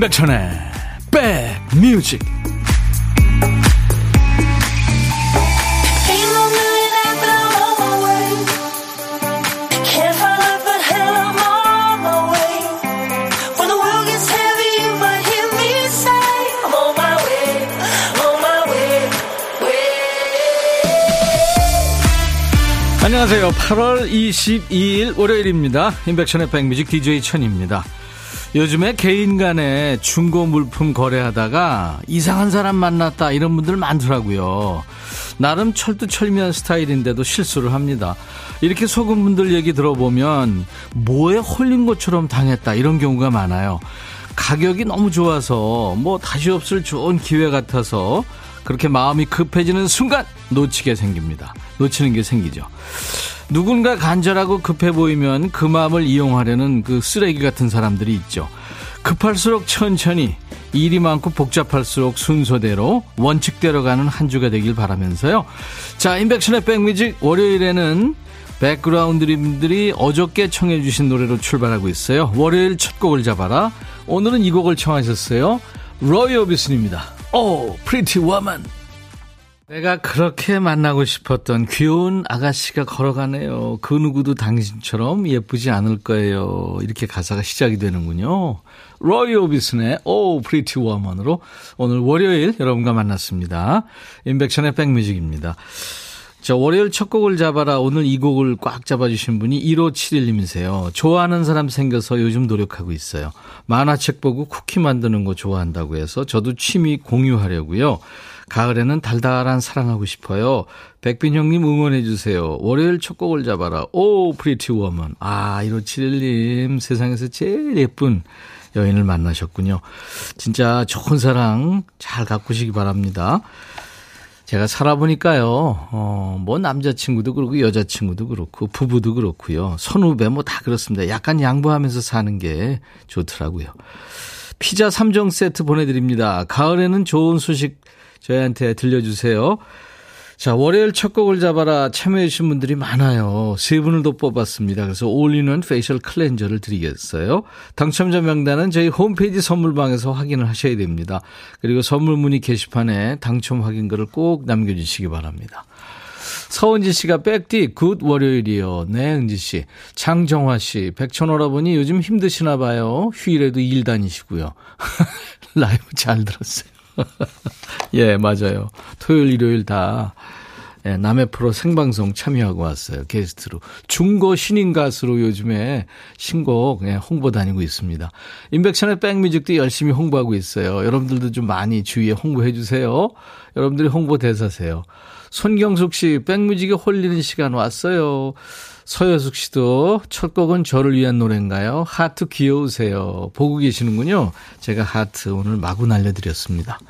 임백천의 백뮤직 안녕하세요. 8월 22일 월요일입니다. 임백천의 백뮤직 DJ 천입니다. 요즘에 개인 간에 중고 물품 거래하다가 이상한 사람 만났다 이런 분들 많더라고요. 나름 철두철미한 스타일인데도 실수를 합니다. 이렇게 속은 분들 얘기 들어보면 뭐에 홀린 것처럼 당했다 이런 경우가 많아요. 가격이 너무 좋아서 뭐 다시 없을 좋은 기회 같아서 그렇게 마음이 급해지는 순간 놓치게 생깁니다. 놓치는 게 생기죠. 누군가 간절하고 급해 보이면 그 마음을 이용하려는 그 쓰레기 같은 사람들이 있죠. 급할수록 천천히, 일이 많고 복잡할수록 순서대로, 원칙대로 가는 한 주가 되길 바라면서요. 자, 인백션의 백뮤직 월요일에는 background님들이 어저께 청해 주신 노래로 출발하고 있어요. 월요일 첫 곡을 잡아라. 오늘은 이 곡을 청하셨어요. 로이 오비슨입니다. Oh, Pretty Woman. 내가 그렇게 만나고 싶었던 귀여운 아가씨가 걸어가네요. 그 누구도 당신처럼 예쁘지 않을 거예요. 이렇게 가사가 시작이 되는군요. 로이 오비슨의 Oh Pretty Woman으로 오늘 월요일 여러분과 만났습니다. 인백션의 백뮤직입니다. 자, 월요일 첫 곡을 잡아라. 오늘 이 곡을 꽉 잡아주신 분이 1571님이세요. 좋아하는 사람 생겨서 요즘 노력하고 있어요. 만화책 보고 쿠키 만드는 거 좋아한다고 해서 저도 취미 공유하려고요. 가을에는 달달한 사랑하고 싶어요. 백빈 형님 응원해주세요. 월요일 첫 곡을 잡아라. Oh, Pretty Woman. 아, 1571님. 세상에서 제일 예쁜 여인을 만나셨군요. 진짜 좋은 사랑 잘 가꾸시기 바랍니다. 제가 살아보니까요, 어, 뭐 남자친구도 그렇고 여자친구도 그렇고 부부도 그렇고요. 선후배 뭐 다 그렇습니다. 약간 양보하면서 사는 게 좋더라고요. 피자 3종 세트 보내드립니다. 가을에는 좋은 소식 저희한테 들려주세요. 자, 월요일 첫 곡을 잡아라 참여해주신 분들이 많아요. 세 분을 더 뽑았습니다. 그래서 올리는 facial cleanser를 드리겠어요. 당첨자 명단은 저희 홈페이지 선물방에서 확인을 하셔야 됩니다. 그리고 선물 문의 게시판에 당첨 확인글을 꼭 남겨주시기 바랍니다. 서은지 씨가 백디 good 월요일이요. 네, 은지 씨. 장정화 씨, 백천오라버니 요즘 힘드시나 봐요. 휴일에도 일 다니시고요. 라이브 잘 들었어요. 예, 맞아요. 토요일, 일요일 다 예, 남의 프로 생방송 참여하고 왔어요. 게스트로. 중고 신인 가수로 요즘에 신곡 예, 홍보 다니고 있습니다. 인백션의 백뮤직도 열심히 홍보하고 있어요. 여러분들도 좀 많이 주위에 홍보해 주세요. 여러분들이 홍보 대사세요. 손경숙 씨, 백뮤직에 홀리는 시간 왔어요. 서여숙 씨도 첫 곡은 저를 위한 노래인가요? 하트 귀여우세요. 보고 계시는군요. 제가 하트 오늘 마구 날려드렸습니다.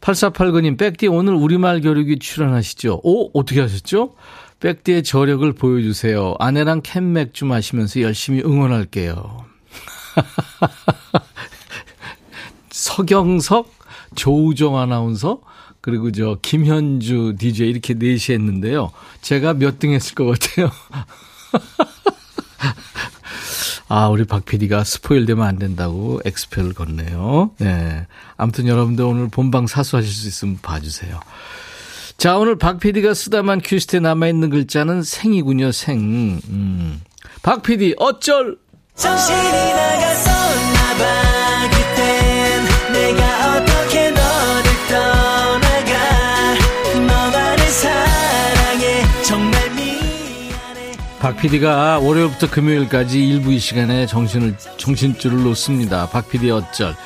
8489님, 백디 오늘 우리말 교육이 출연하시죠? 오, 어떻게 하셨죠? 백디의 저력을 보여주세요. 아내랑 캔 맥주 마시면서 열심히 응원할게요. 서경석, 조우정 아나운서, 그리고 저 김현주 DJ 이렇게 넷이 했는데요. 제가 몇 등 했을 것 같아요. 아, 우리 박 PD가 스포일 되면 안 된다고 엑스표를 긋네요. 네. 아무튼 여러분들 오늘 본방 사수하실 수 있으면 봐주세요. 자, 오늘 박 PD가 쓰다만 큐시트에 남아있는 글자는 생이군요, 생. 음. 박 PD, 어쩔! 정신이 나갔었나봐, 박 PD가 월요일부터 금요일까지 일부 이 시간에 정신을, 정신줄을 놓습니다. 박 PD 어쩔.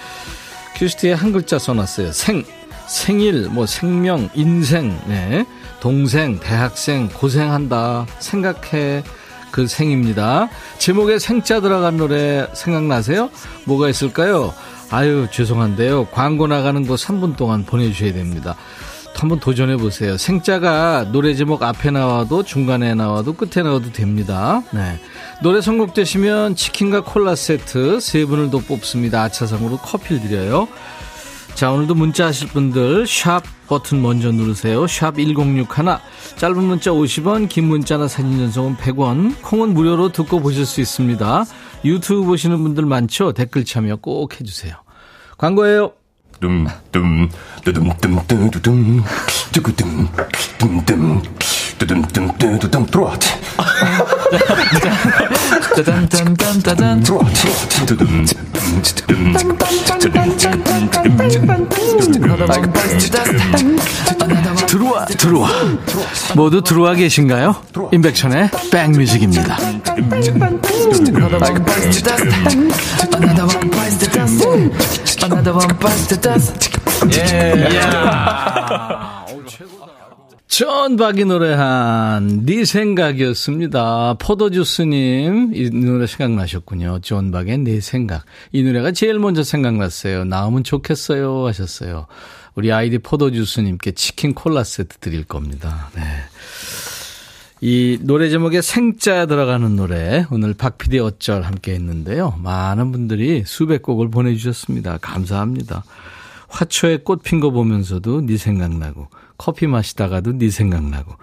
큐시트에 한 글자 써놨어요. 생. 생일, 뭐 생명, 인생, 네. 동생, 대학생, 고생한다. 생각해. 그 생입니다. 제목에 생자 들어간 노래 생각나세요? 뭐가 있을까요? 아유, 죄송한데요. 광고 나가는 거 3분 동안 보내주셔야 됩니다. 한번 도전해 보세요. 생자가 노래 제목 앞에 나와도 중간에 나와도 끝에 나와도 됩니다. 네. 노래 선곡되시면 치킨과 콜라 세트 세 분을 더 뽑습니다. 아차상으로 커피를 드려요. 자, 오늘도 문자 하실 분들 샵 버튼 먼저 누르세요. 샵 1061. 짧은 문자 50원, 긴 문자나 사진 전송은 100원. 콩은 무료로 듣고 보실 수 있습니다. 유튜브 보시는 분들 많죠? 댓글 참여 꼭 해 주세요. 광고예요. 둠둠 뚜둠 뚜구둠 둠둠 뚜둠 들어와 짜잔짠짠짠 들어와 들어와. 모두 들어와 계신가요? 임백천의 백뮤직입니다. 예. 전박이 노래한 네 생각이었습니다. 포도주스님 이 노래 생각나셨군요. 전박의 네 생각. 이 노래가 제일 먼저 생각났어요. 나오면 좋겠어요 하셨어요. 우리 아이디 포도주스님께 치킨 콜라 세트 드릴 겁니다. 네. 이 노래 제목에 생자 들어가는 노래 오늘 박PD 어쩔 함께 했는데요. 많은 분들이 수백 곡을 보내주셨습니다. 감사합니다. 화초에 꽃 핀 거 보면서도 네 생각나고 커피 마시다가도 네 생각나고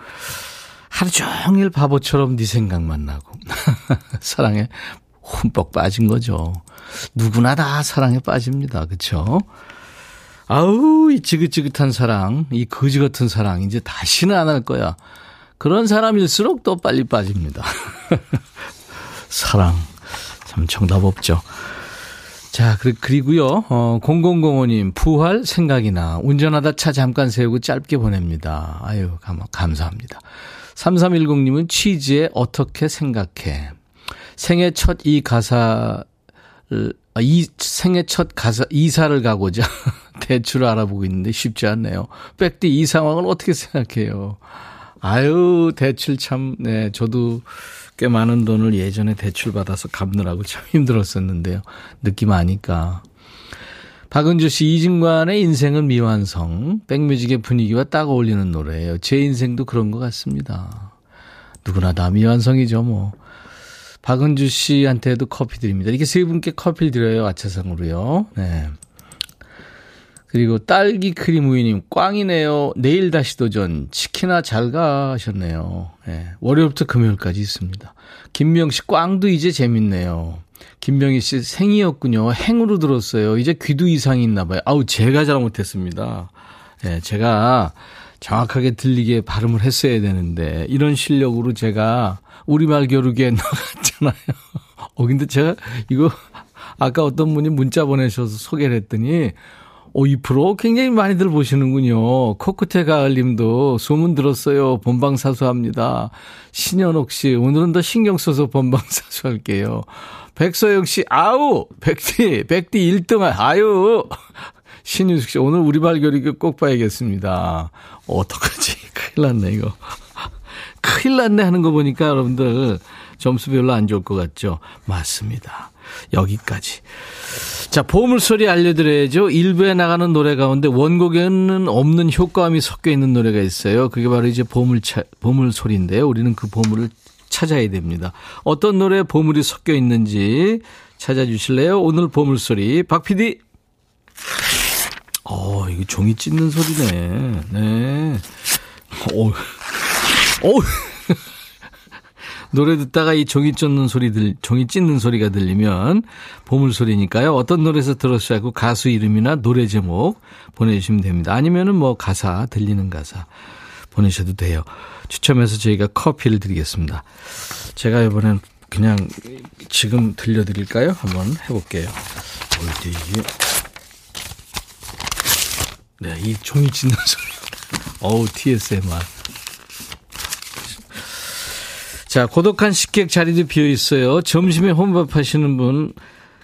하루 종일 바보처럼 네 생각만 나고 사랑에 흠뻑 빠진 거죠. 누구나 다 사랑에 빠집니다. 그렇죠? 아우 이 지긋지긋한 사랑, 이 거지 같은 사랑 이제 다시는 안 할 거야. 그런 사람일수록 더 빨리 빠집니다. 사랑 참 정답 없죠. 자, 그리고요, 어, 0005님, 부활 생각이나, 운전하다 차 잠깐 세우고 짧게 보냅니다. 아유, 감, 감사합니다. 3310님은 취지에 어떻게 생각해? 생애 첫 이 가사를, 아, 이 생애 첫 가사, 이사를 가고자 대출을 알아보고 있는데 쉽지 않네요. 백디 이 상황을 어떻게 생각해요? 아유, 대출 참, 네, 저도 꽤 많은 돈을 예전에 대출받아서 갚느라고 참 힘들었었는데요. 느낌 아니까. 박은주 씨, 이진관의 인생은 미완성. 백뮤직의 분위기와 딱 어울리는 노래예요. 제 인생도 그런 것 같습니다. 누구나 다 미완성이죠, 뭐. 박은주 씨한테도 커피 드립니다. 이렇게 세 분께 커피를 드려요, 아차상으로요. 네. 그리고 딸기 크림 우유님, 꽝이네요. 내일 다시 도전. 치킨아 잘 가셨네요. 네. 월요일부터 금요일까지 있습니다. 김명 씨, 꽝도 이제 재밌네요. 김명희 씨, 생이었군요. 행으로 들었어요. 이제 귀도 이상이 있나 봐요. 아우, 제가 잘못했습니다. 네, 제가 정확하게 들리게 발음을 했어야 되는데, 이런 실력으로 제가 우리말 겨루기에 나갔잖아요. 어, 근데 제가 이거, 아까 어떤 분이 문자 보내셔서 소개를 했더니, 오, 이 프로 굉장히 많이들 보시는군요. 코끝의 가을님도 소문 들었어요. 본방사수합니다. 신현옥 씨, 오늘은 더 신경 써서 본방사수할게요. 백서영 씨, 아우! 백디, 백디 1등, 아유! 신유숙 씨, 오늘 우리 발견이 꼭 봐야겠습니다. 어떡하지? 큰일 났네, 이거. 큰일 났네 하는 거 보니까 여러분들 점수 별로 안 좋을 것 같죠? 맞습니다. 여기까지. 자, 보물소리 알려드려야죠. 일부에 나가는 노래 가운데 원곡에는 없는 효과음이 섞여 있는 노래가 있어요. 그게 바로 이제 보물차, 보물소리인데요. 우리는 그 보물을 찾아야 됩니다. 어떤 노래에 보물이 섞여 있는지 찾아주실래요? 오늘 보물소리. 박 PD. 어, 이거 종이 찢는 소리네. 네. 오, 오. 노래 듣다가 이 종이 찢는 소리 들, 종이 찢는 소리가 들리면 보물 소리니까요. 어떤 노래에서 들었어야 하고 가수 이름이나 노래 제목 보내주시면 됩니다. 아니면은 뭐 가사, 들리는 가사 보내셔도 돼요. 추첨해서 저희가 커피를 드리겠습니다. 제가 이번엔 그냥 지금 들려드릴까요? 한번 해볼게요. 어디 이게. 네, 이 종이 찢는 소리. 어우, TSMR. 자, 고독한 식객 자리도 비어 있어요. 점심에 혼밥 하시는 분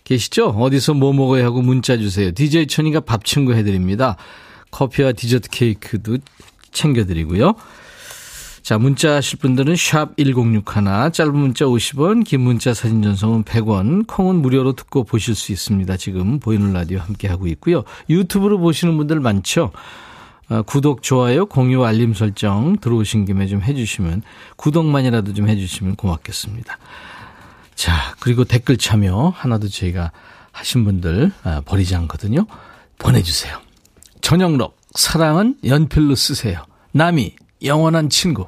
계시죠? 어디서 뭐 먹어야 하고 문자 주세요. DJ 천이가 밥 친구 해드립니다. 커피와 디저트 케이크도 챙겨드리고요. 자, 문자 하실 분들은 샵 1061, 짧은 문자 50원, 긴 문자 사진 전송은 100원, 콩은 무료로 듣고 보실 수 있습니다. 지금 보이는 라디오 함께 하고 있고요. 유튜브로 보시는 분들 많죠? 어, 구독, 좋아요, 공유, 알림 설정 들어오신 김에 좀 해주시면 구독만이라도 좀 해주시면 고맙겠습니다. 자, 그리고 댓글 참여 하나도 저희가 하신 분들 아, 버리지 않거든요. 보내주세요. 전영록, 사랑은 연필로 쓰세요. 나미, 영원한 친구.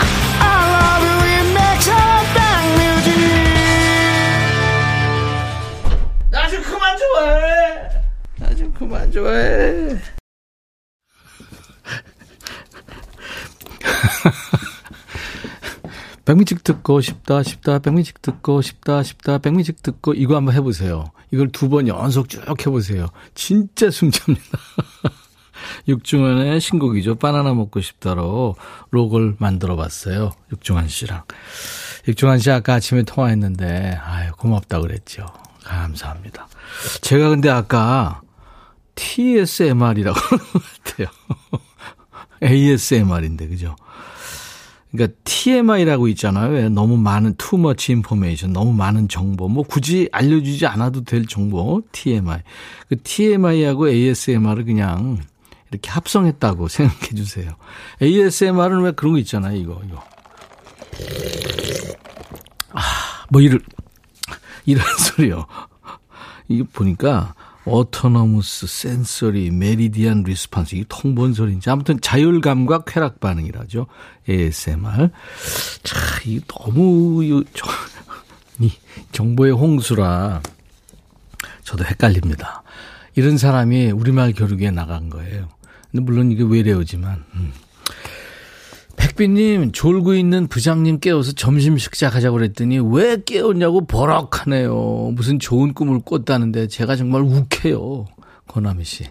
좋아해 나 좀 그만 좋아해 백뮤직 듣고 싶다 싶다 백뮤직 듣고 싶다 싶다 백뮤직 듣고 이거 한번 해보세요. 이걸 두 번 연속 쭉 해보세요. 진짜 숨찹니다. 육중한의 신곡이죠. 바나나 먹고 싶다로 록을 만들어 봤어요. 육중한 씨랑. 육중한 씨 아까 아침에 통화했는데 아유 고맙다 그랬죠. 감사합니다. 제가 근데 아까 TSMR이라고 하는 것 같아요. ASMR인데 그죠? 그러니까 TMI라고 있잖아요. 왜 너무 많은 too much information, 너무 많은 정보, 뭐 굳이 알려주지 않아도 될 정보, TMI. 그 TMI하고 ASMR을 그냥 이렇게 합성했다고 생각해 주세요. ASMR은 왜 그런 거 있잖아요. 이거 이거. 아, 뭐 이런 이런 소리요. 이거 보니까 autonomous sensory meridian response 이게 통 뭔 소리인지 아무튼 자율감각 쾌락 반응이라죠. ASMR. 자, 이 너무 이 정보의 홍수라 저도 헷갈립니다. 이런 사람이 우리말 교육에 나간 거예요. 근데 물론 이게 외래어지만 음. 백비님 졸고 있는 부장님 깨워서 점심 식사하자고 그랬더니 왜 깨웠냐고 버럭하네요. 무슨 좋은 꿈을 꿨다는데 제가 정말 욱해요. 권하미 씨.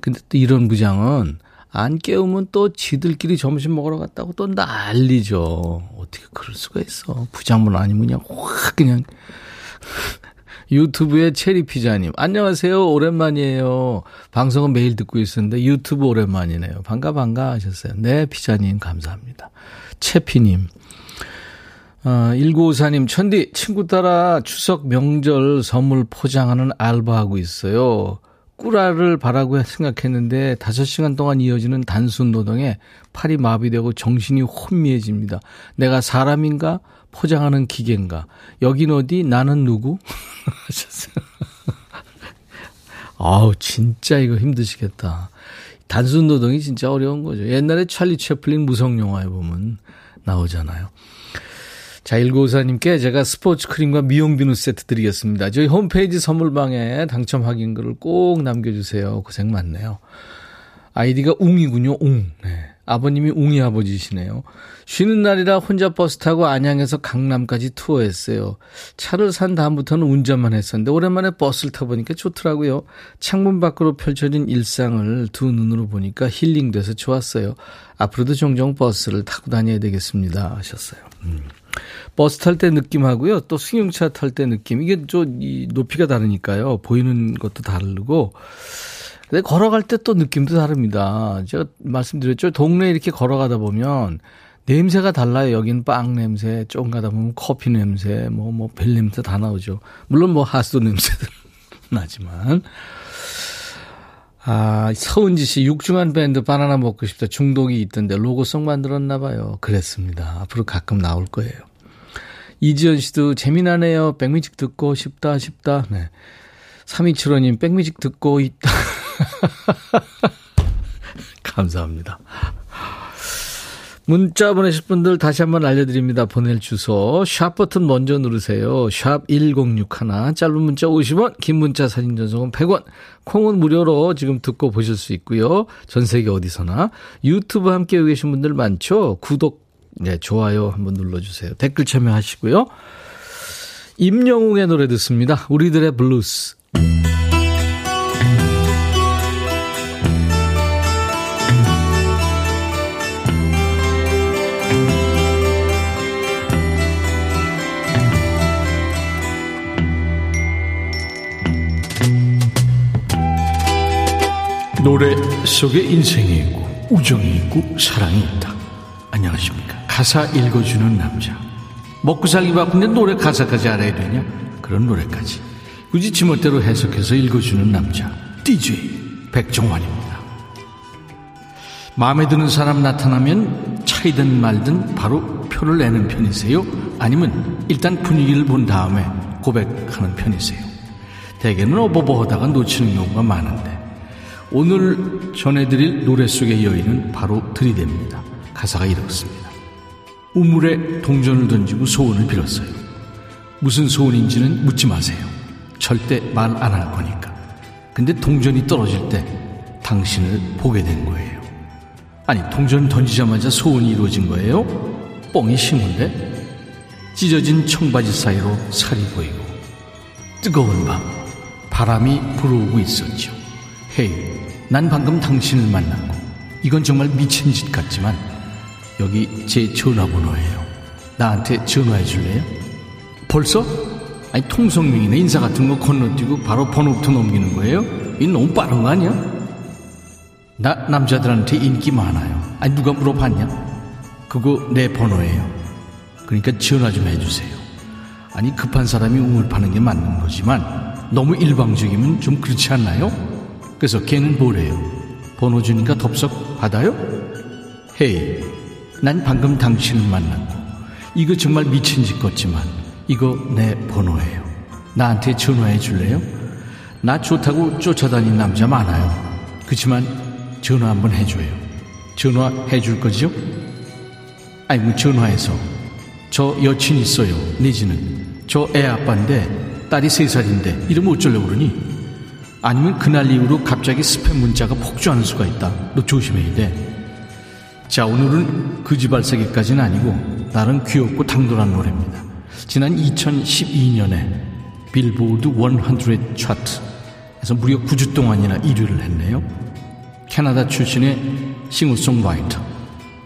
근데 또 이런 부장은 안 깨우면 또 지들끼리 점심 먹으러 갔다고 또 난리죠. 어떻게 그럴 수가 있어. 부장분 아니면 그냥 확 그냥 유튜브의 체리피자님. 안녕하세요. 오랜만이에요. 방송은 매일 듣고 있었는데 유튜브 오랜만이네요. 반가, 반가 하셨어요. 네, 피자님, 감사합니다. 채피님. 어, 1954님, 천디, 친구 따라 추석 명절 선물 포장하는 알바하고 있어요. 꾸라를 바라고 생각했는데 5시간 동안 이어지는 단순 노동에 팔이 마비되고 정신이 혼미해집니다. 내가 사람인가? 포장하는 기계인가? 여긴 어디? 나는 누구? 하셨어요. 아우, 진짜 이거 힘드시겠다. 단순 노동이 진짜 어려운 거죠. 옛날에 찰리 채플린 무성 영화에 보면 나오잖아요. 자, 1954님께 제가 스포츠 크림과 미용 비누 세트 드리겠습니다. 저희 홈페이지 선물방에 당첨 확인 글을 꼭 남겨주세요. 고생 많네요. 아이디가 웅이군요, 웅. 네. 아버님이 웅이 아버지시네요. 쉬는 날이라 혼자 버스 타고 안양에서 강남까지 투어했어요. 차를 산 다음부터는 운전만 했었는데 오랜만에 버스를 타보니까 좋더라고요. 창문 밖으로 펼쳐진 일상을 두 눈으로 보니까 힐링돼서 좋았어요. 앞으로도 종종 버스를 타고 다녀야 되겠습니다. 하셨어요. 음. 버스 탈 때 느낌하고요. 또 승용차 탈 때 느낌. 이게 좀이 높이가 다르니까요. 보이는 것도 다르고. 근데 걸어갈 때 또 느낌도 다릅니다. 제가 말씀드렸죠. 동네 이렇게 걸어가다 보면 냄새가 달라요. 여긴 빵 냄새, 조금 가다 보면 커피 냄새, 뭐, 뭐, 벨 냄새 다 나오죠. 물론 뭐 하수도 냄새도 나지만. 아, 서은지 씨, 육중한 밴드 바나나 먹고 싶다. 중독이 있던데 로고송 만들었나 봐요. 그랬습니다. 앞으로 가끔 나올 거예요. 이지연 씨도 재미나네요. 백뮤직 듣고 싶다, 싶다. 네. 3275님, 백뮤직 듣고 있다. 감사합니다. 문자 보내실 분들 다시 한번 알려드립니다. 보낼 주소 샵 버튼 먼저 누르세요. 샵 1061 짧은 문자 50원 긴 문자 사진 전송은 100원 콩은 무료로 지금 듣고 보실 수 있고요. 전 세계 어디서나 유튜브 함께 계신 분들 많죠. 구독 네, 좋아요 한번 눌러주세요. 댓글 참여하시고요. 임영웅의 노래 듣습니다. 우리들의 블루스. 노래 속에 인생이 있고 우정이 있고 사랑이 있다. 안녕하십니까. 가사 읽어주는 남자. 먹고 살기 바쁜데 노래 가사까지 알아야 되냐? 그런 노래까지. 굳이 지멋대로 해석해서 읽어주는 남자. DJ 백종환입니다. 마음에 드는 사람 나타나면 차이든 말든 바로 표를 내는 편이세요? 아니면 일단 분위기를 본 다음에 고백하는 편이세요? 대개는 어버버 하다가 놓치는 경우가 많은데 오늘 전해드릴 노래 속의 여인은 바로 들이댑니다. 가사가 이렇습니다. 우물에 동전을 던지고 소원을 빌었어요. 무슨 소원인지는 묻지 마세요. 절대 말 안 할 거니까. 근데 동전이 떨어질 때 당신을 보게 된 거예요. 아니, 동전 던지자마자 소원이 이루어진 거예요? 뻥이 심한데? 찢어진 청바지 사이로 살이 보이고, 뜨거운 밤, 바람이 불어오고 있었죠. 헤이, 난 방금 당신을 만났고, 이건 정말 미친 짓 같지만, 여기 제 전화번호예요. 나한테 전화해 줄래요? 벌써? 아니 통성명이나 인사 같은 거 건너뛰고 바로 번호부터 넘기는 거예요? 이 너무 빠른 거 아니야? 나 남자들한테 인기 많아요. 아니 누가 물어봤냐? 그거 내 번호예요. 그러니까 전화 좀 해주세요. 아니 급한 사람이 우물 파는 게 맞는 거지만 너무 일방적이면 좀 그렇지 않나요? 그래서 걔는 뭐래요? 번호 주니까 덥석 받아요? 헤이, 난 방금 당신을 만났고 이거 정말 미친 짓 같지만 이거 내 번호예요. 나한테 전화해 줄래요? 나 좋다고 쫓아다닌 남자 많아요. 그렇지만 전화 한번 해줘요. 전화 해 줄 거죠? 아니 뭐 전화해서 저 여친 있어요. 내지는 저 애 아빠인데 딸이 세 살인데 이러면 어쩌려고 그러니? 아니면 그날 이후로 갑자기 스팸 문자가 폭주하는 수가 있다. 너 조심해야 돼. 자, 오늘은 그지발사기까지는 아니고 나름 귀엽고 당돌한 노래입니다. 지난 2012년에 빌보드 100 차트에서 무려 9주 동안이나 1위를 했네요. 캐나다 출신의 싱어송라이터.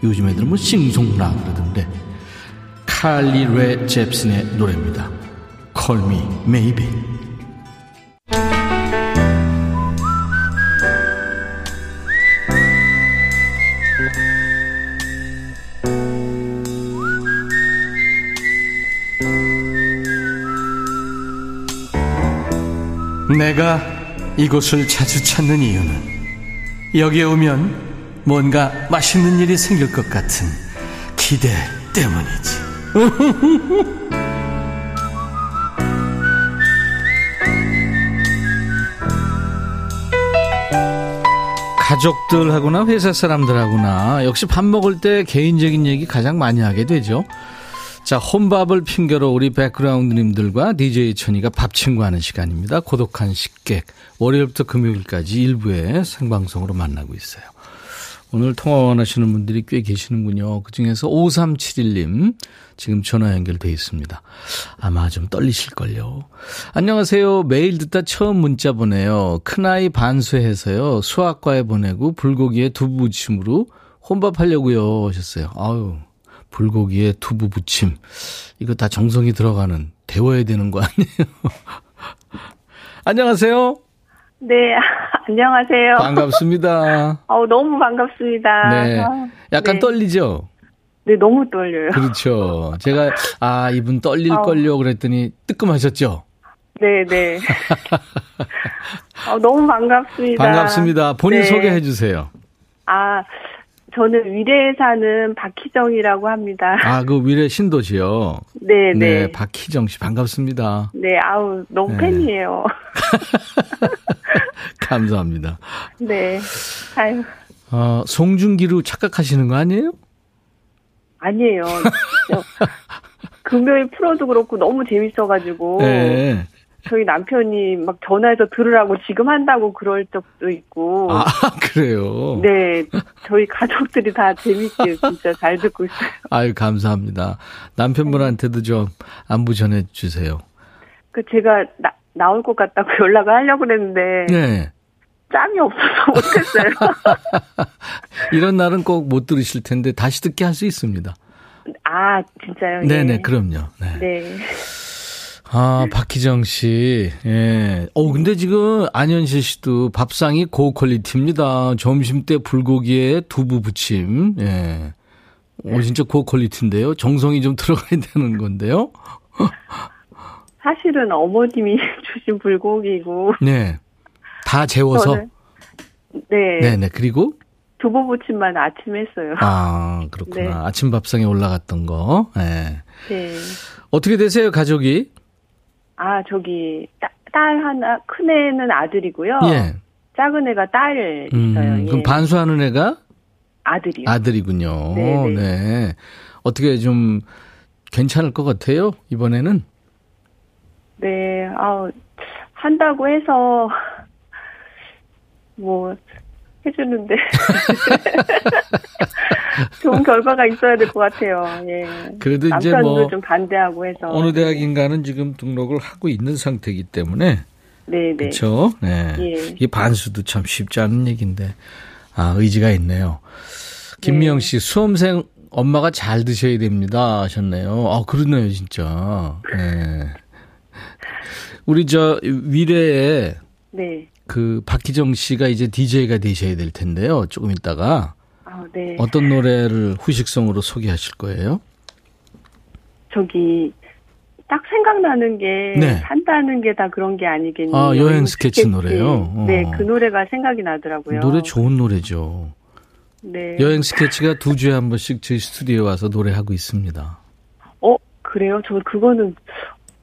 요즘 애들은 뭐 싱송라 그러던데. 칼리 레 잽슨의 노래입니다. Call Me Maybe. 내가 이곳을 자주 찾는 이유는 여기에 오면 뭔가 맛있는 일이 생길 것 같은 기대 때문이지. 가족들하고나 회사 사람들하고나 역시 밥 먹을 때 개인적인 얘기 가장 많이 하게 되죠. 자, 혼밥을 핑계로 우리 백그라운드님들과 DJ 천이가 밥 친구하는 시간입니다. 고독한 식객. 월요일부터 금요일까지 일부에 생방송으로 만나고 있어요. 오늘 통화 원하시는 분들이 꽤 계시는군요. 그 중에서 5371님 지금 전화 연결돼 있습니다. 아마 좀 떨리실걸요. 안녕하세요. 매일 듣다 처음 문자 보내요. 큰아이 반수해서요. 수학과에 보내고 불고기에 두부침으로 혼밥하려고요 하셨어요. 아유 불고기에 두부 부침. 이거 다 정성이 들어가는, 데워야 되는 거 아니에요? 안녕하세요. 네, 안녕하세요. 반갑습니다. 어, 너무 반갑습니다. 네. 아, 약간 네. 떨리죠? 네, 너무 떨려요. 그렇죠. 제가, 아, 이분 떨릴걸요. 그랬더니 뜨끔하셨죠? 네, 네. 어, 너무 반갑습니다. 반갑습니다. 본인 네. 소개해 주세요. 아, 저는 위례에 사는 박희정이라고 합니다. 아, 그 위례 신도시요. 네, 네. 박희정 씨 반갑습니다. 네, 아우, 너무 네. 팬이에요. 감사합니다. 네. 아유, 어, 송중기로 착각하시는 거 아니에요? 아니에요. 금요일 프로도 그렇고 너무 재밌어가지고. 네. 저희 남편이 막 전화해서 들으라고 지금 한다고 그럴 적도 있고. 아, 그래요? 네, 저희 가족들이 다 재밌게 진짜 잘 듣고 있어요. 아유, 감사합니다. 남편분한테도 좀 안부 전해주세요. 그 제가 나, 나올 것 같다고 연락을 하려고 그랬는데 네. 짬이 없어서 못했어요. 이런 날은 꼭 못 들으실 텐데 다시 듣게 할 수 있습니다. 아 진짜요? 예. 네네, 그럼요. 네. 네. 아, 박희정 씨. 예. 어, 근데 지금 안현실 씨도 밥상이 고퀄리티입니다. 점심 때 불고기에 두부 부침. 예. 오, 진짜 고퀄리티인데요. 정성이 좀 들어가야 되는 건데요. 사실은 어머님이 주신 불고기고. 네. 다 재워서. 저는 네. 네네. 그리고 두부 부침만 아침 했어요. 아 그렇구나. 네. 아침 밥상에 올라갔던 거. 네. 네. 어떻게 되세요 가족이? 아, 저기, 따, 딸 하나, 큰 애는 아들이고요. 예. 작은 애가 딸 음, 있어요. 예. 그럼 반수하는 애가 아들이요. 아들이군요. 네, 네. 네. 어떻게 좀 괜찮을 것 같아요 이번에는? 네, 아우, 한다고 해서, 뭐, 해주는데. 좋은 결과가 있어야 될 것 같아요. 예. 그래도 이제 뭐좀 반대하고 해서. 어느 대학인가는 지금 등록을 하고 있는 상태이기 때문에 네, 네. 그렇죠. 네. 예. 이 반수도 참 쉽지 않은 얘기인데 아 의지가 있네요. 김미영 씨 수험생 엄마가 잘 드셔야 됩니다 하셨네요. 아 그러네요 진짜. 네. 우리 저 위례에 네. 그 박희정 씨가 이제 DJ가 되셔야 될 텐데요. 조금 있다가 아, 네. 어떤 노래를 후식성으로 소개하실 거예요? 저기, 딱 생각나는 게, 네. 산다는 게 다 그런 게 아니겠니. 아, 여행 스케치 노래요? 어. 네, 그 노래가 생각이 나더라고요. 노래 좋은 노래죠. 네. 여행 스케치가 두 주에 한 번씩 저희 스튜디오에 와서 노래하고 있습니다. 어, 그래요? 저 그거는,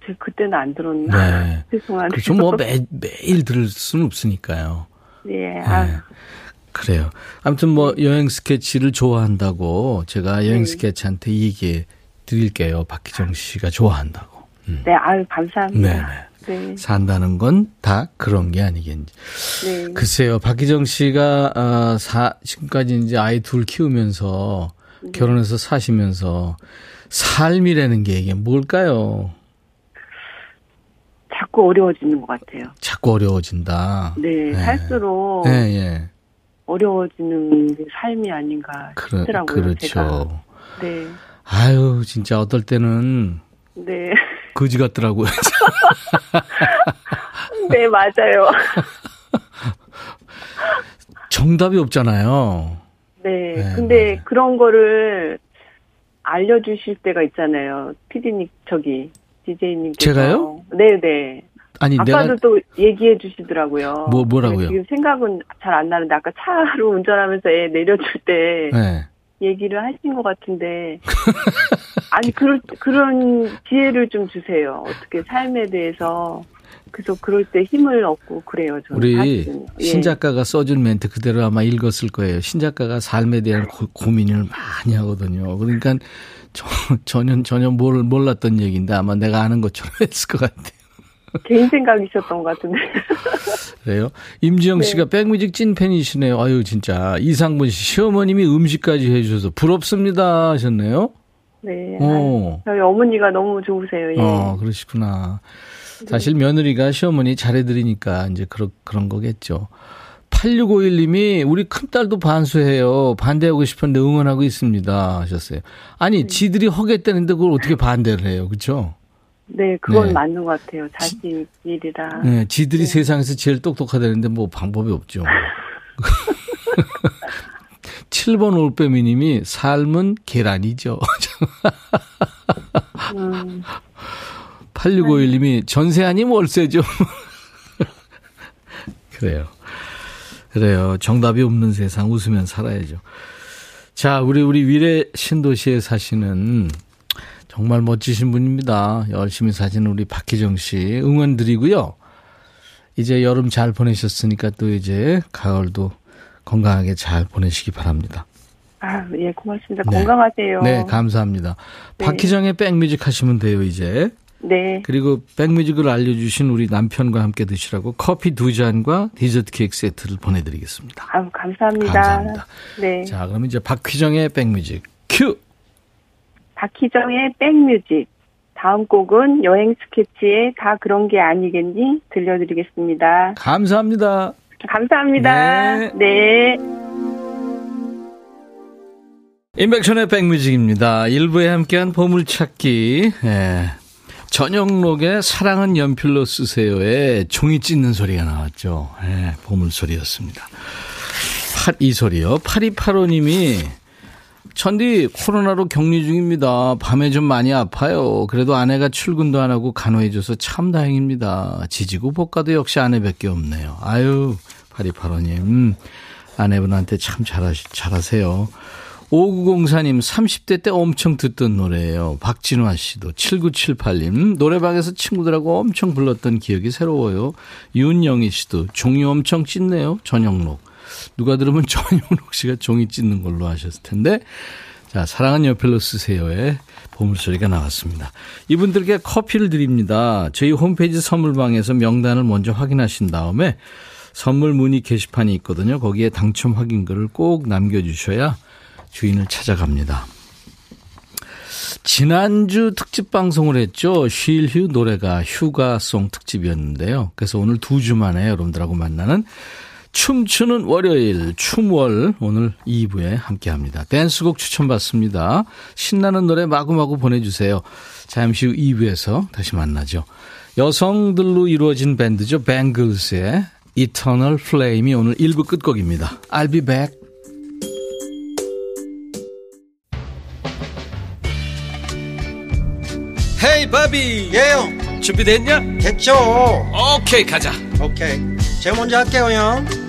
제 그때는 안 들었나? 네. 죄송하네요. 그렇죠. 뭐 매, 매일 들을 수는 없으니까요. 예, 아, 네. 그래요. 아무튼 뭐 여행 스케치를 좋아한다고 제가 여행 네. 스케치한테 얘기해 드릴게요. 박희정 씨가 좋아한다고. 음. 네, 아유, 감사합니다. 네네. 네, 산다는 건 다 그런 게 아니겠니. 네. 글쎄요, 박희정 씨가, 아, 사, 지금까지 이제 아이 둘 키우면서, 네. 결혼해서 사시면서, 삶이라는 게 이게 뭘까요? 자꾸 어려워지는 것 같아요. 자꾸 어려워진다. 네, 살수록 예, 예. 어려워지는 게 삶이 아닌가 싶더라고요. 그렇죠. 제가. 네, 아유, 진짜 어떨 때는 네, 거지 같더라고요. 네, 맞아요. 정답이 없잖아요. 네, 네, 근데 맞아요. 그런 거를 알려주실 때가 있잖아요. 피디님, 저기, DJ님께서. 제가요? 네, 네. 아니, 아까도 내가, 또 얘기해 주시더라고요. 뭐- 뭐라고요? 지금 생각은 잘 안 나는데 아까 차로 운전하면서 애 내려줄 때 네. 얘기를 하신 것 같은데 아니 그럴 그런 지혜를 좀 주세요. 어떻게 삶에 대해서 그래서 그럴 때 힘을 얻고 그래요. 저는 우리. 예. 신 작가가 써준 멘트 그대로 아마 읽었을 거예요. 신 작가가 삶에 대한 고, 고민을 많이 하거든요. 그러니까 저, 전혀 전혀 몰, 몰랐던 얘기인데 아마 내가 아는 것처럼 했을 것 같아요. 개인 생각이셨던 것 같은데. 그래요? 임지영 네. 씨가 백뮤직 찐팬이시네요. 아유 진짜 이상분 씨 시어머님이 음식까지 해주셔서 부럽습니다 하셨네요. 네. 오. 저희 어머니가 너무 좋으세요. 예. 어 그러시구나. 사실 며느리가 시어머니 잘해드리니까 이제 그런 그런 거겠죠. 8651님이 우리 큰딸도 반수해요. 반대하고 싶은데 응원하고 있습니다. 하셨어요. 아니, 지들이 허겠다는데 그걸 어떻게 반대를 해요. 그쵸? 네, 그건 네. 맞는 것 같아요. 자식 일이라. 네, 지들이 세상에서 제일 똑똑하다는데 뭐 방법이 없죠. 7번 올빼미님이 삶은 계란이죠. 음, 8651님이 전세 아니면 월세죠. 그래요. 그래요. 정답이 없는 세상 웃으면 살아야죠. 자, 우리, 우리 위례 신도시에 사시는 정말 멋지신 분입니다. 열심히 사시는 우리 박희정 씨 응원 드리고요. 이제 여름 잘 보내셨으니까 또 이제 가을도 건강하게 잘 보내시기 바랍니다. 아, 예, 고맙습니다. 네. 건강하세요. 네, 감사합니다. 네. 박희정의 백뮤직 하시면 돼요, 이제. 네. 그리고 백뮤직을 알려주신 우리 남편과 함께 드시라고 커피 두 잔과 디저트 케이크 세트를 보내드리겠습니다. 아유, 감사합니다. 감사합니다. 네. 자, 그럼 이제 박휘정의 백뮤직 큐! 박희정의 백뮤직. 다음 곡은 여행 스케치의 다 그런 게 아니겠니? 들려드리겠습니다. 감사합니다. 감사합니다. 네. 네. 인백션의 백뮤직입니다. 일부에 함께한 보물찾기. 예. 전영록의 사랑은 연필로 쓰세요에 종이 찢는 소리가 나왔죠. 예, 보물소리였습니다. 파- 이 소리요. 8285님이 천디 코로나로 격리 중입니다. 밤에 좀 많이 아파요. 그래도 아내가 출근도 안 하고 간호해줘서 참 다행입니다. 지지고 볶아도 역시 아내밖에 없네요. 아유 파리파로님 음, 아내분한테 참 잘하시, 잘하세요. 5904님 30대 때 엄청 듣던 노래예요. 박진화 씨도 7978님 노래방에서 친구들하고 엄청 불렀던 기억이 새로워요. 윤영희 씨도 종이 엄청 찢네요. 전영록 누가 들으면 전영록 씨가 종이 찢는 걸로 하셨을 텐데 자 사랑은 옆을로 쓰세요의 보물소리가 나왔습니다. 이분들께 커피를 드립니다. 저희 홈페이지 선물방에서 명단을 먼저 확인하신 다음에 선물 문의 게시판이 있거든요. 거기에 당첨 확인글을 꼭 남겨주셔야 주인을 찾아갑니다. 지난주 특집 방송을 했죠. 쉴휴 노래가 휴가송 특집이었는데요. 그래서 오늘 두 주 만에 여러분들하고 만나는 춤추는 월요일 춤월 오늘 2부에 함께합니다. 댄스곡 추천받습니다. 신나는 노래 마구마구 보내주세요. 잠시 후 2부에서 다시 만나죠. 여성들로 이루어진 밴드죠. 뱅글스의 Eternal Flame이 오늘 1부 끝곡입니다. I'll be back. 헤이 바비 예요 준비됐냐? 됐죠 오케이 가자 오케이 제가 먼저 할게요 형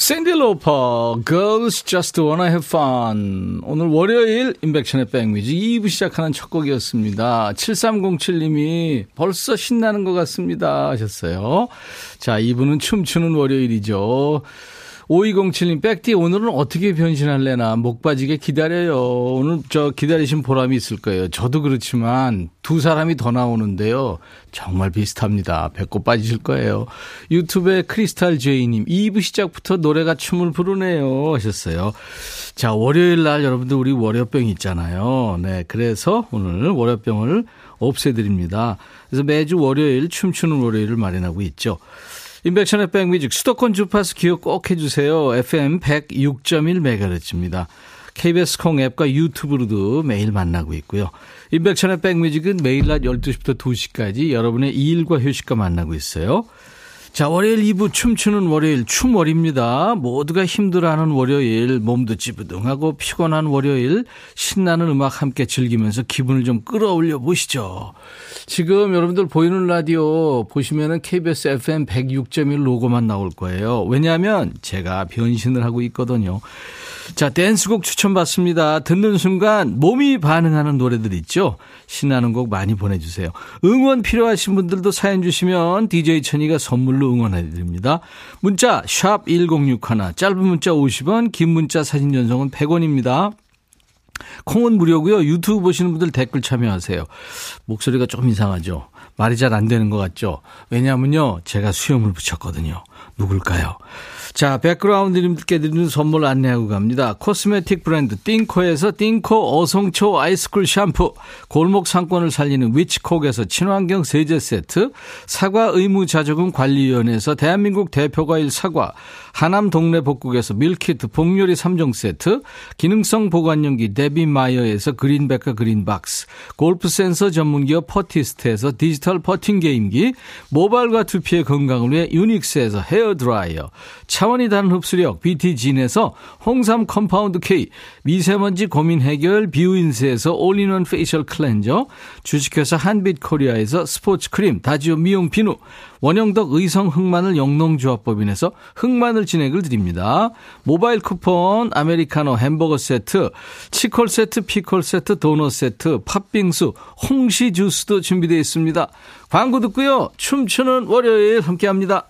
샌디 로퍼, Girls Just Wanna Have Fun. 오늘 월요일 인백션의 백뮤직 2부 시작하는 첫 곡이었습니다. 7307님이 벌써 신나는 것 같습니다 하셨어요. 자, 2부는 춤추는 월요일이죠. 5207님, 백디, 오늘은 어떻게 변신할래나, 목 빠지게 기다려요. 오늘 저 기다리신 보람이 있을 거예요. 저도 그렇지만 두 사람이 더 나오는데요. 정말 비슷합니다. 배꼽 빠지실 거예요. 유튜브에 크리스탈 제이님, 2부 시작부터 노래가 춤을 부르네요. 하셨어요. 자, 월요일 날 여러분들 우리 월요병 있잖아요. 네, 그래서 오늘 월요병을 없애드립니다. 그래서 매주 월요일 춤추는 월요일을 마련하고 있죠. 인백션의 백뮤직 수도권 주파수 기억 꼭 해주세요. FM 106.1MHz입니다. KBS 콩 앱과 유튜브로도 매일 만나고 있고요. 인백션의 백뮤직은 매일 낮 12시부터 2시까지 여러분의 일과 휴식과 만나고 있어요. 자, 월요일 2부 춤추는 월요일 춤월입니다. 모두가 힘들어하는 월요일, 몸도 찌부둥하고 피곤한 월요일, 신나는 음악 함께 즐기면서 기분을 좀 끌어올려 보시죠. 지금 여러분들 보이는 라디오 보시면은 KBS FM 106.1 로고만 나올 거예요. 왜냐하면 제가 변신을 하고 있거든요. 자, 댄스곡 추천받습니다. 듣는 순간 몸이 반응하는 노래들 있죠? 신나는 곡 많이 보내주세요. 응원 필요하신 분들도 사연 주시면 DJ 천이가 선물로 응원해드립니다. 문자, 샵 1061, 짧은 문자 50원, 긴 문자 사진 전송은 100원입니다. 콩은 무료고요. 유튜브 보시는 분들 댓글 참여하세요. 목소리가 조금 이상하죠? 말이 잘 안 되는 것 같죠? 왜냐하면요. 제가 수염을 붙였거든요. 누굴까요? 자, 백그라운드님들께 드리는 선물 안내하고 갑니다. 코스메틱 브랜드 띵코에서 띵코 어성초 아이스쿨 샴푸, 골목 상권을 살리는 위치콕에서 친환경 세제 세트, 사과 의무 자조금 관리위원회에서 대한민국 대표과일 사과, 하남 동네 복국에서 밀키트 복요리 3종 세트, 기능성 보관용기 데비마이어에서 그린백과 그린박스, 골프 센서 전문기업 퍼티스트에서 디지털 퍼팅 게임기, 모발과 두피의 건강을 위해 유닉스에서 헤어드라이어, 차원이 다른 흡수력 비티진에서 홍삼 compound K, 미세먼지 고민 해결 비우인스에서 all-in-one facial cleanser, 주식회사 한빛코리아에서 스포츠 크림 다지오 미용 비누, 원형덕 의성 흑마늘 영농조합법인에서 흑마늘 진액을 드립니다. 모바일 쿠폰, 아메리카노 햄버거 세트, 치콜 세트, 피콜 세트, 도넛 세트, 팥빙수, 홍시 주스도 준비되어 있습니다. 광고 듣고요. 춤추는 월요일 함께합니다.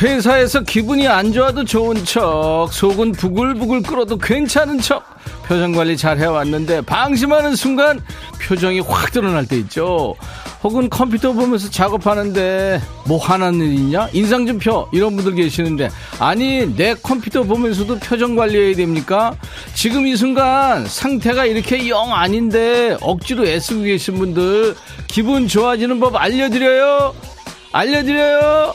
회사에서 기분이 안 좋아도 좋은 척, 속은 부글부글 끓어도 괜찮은 척, 표정 관리 잘 해왔는데, 방심하는 순간 표정이 확 드러날 때 있죠. 혹은 컴퓨터 보면서 작업하는데, 뭐 화난 일 있냐? 인상 좀 펴. 이런 분들 계시는데, 아니, 내 컴퓨터 보면서도 표정 관리해야 됩니까? 지금 이 순간 상태가 이렇게 영 아닌데, 억지로 애쓰고 계신 분들, 기분 좋아지는 법 알려드려요? 알려드려요.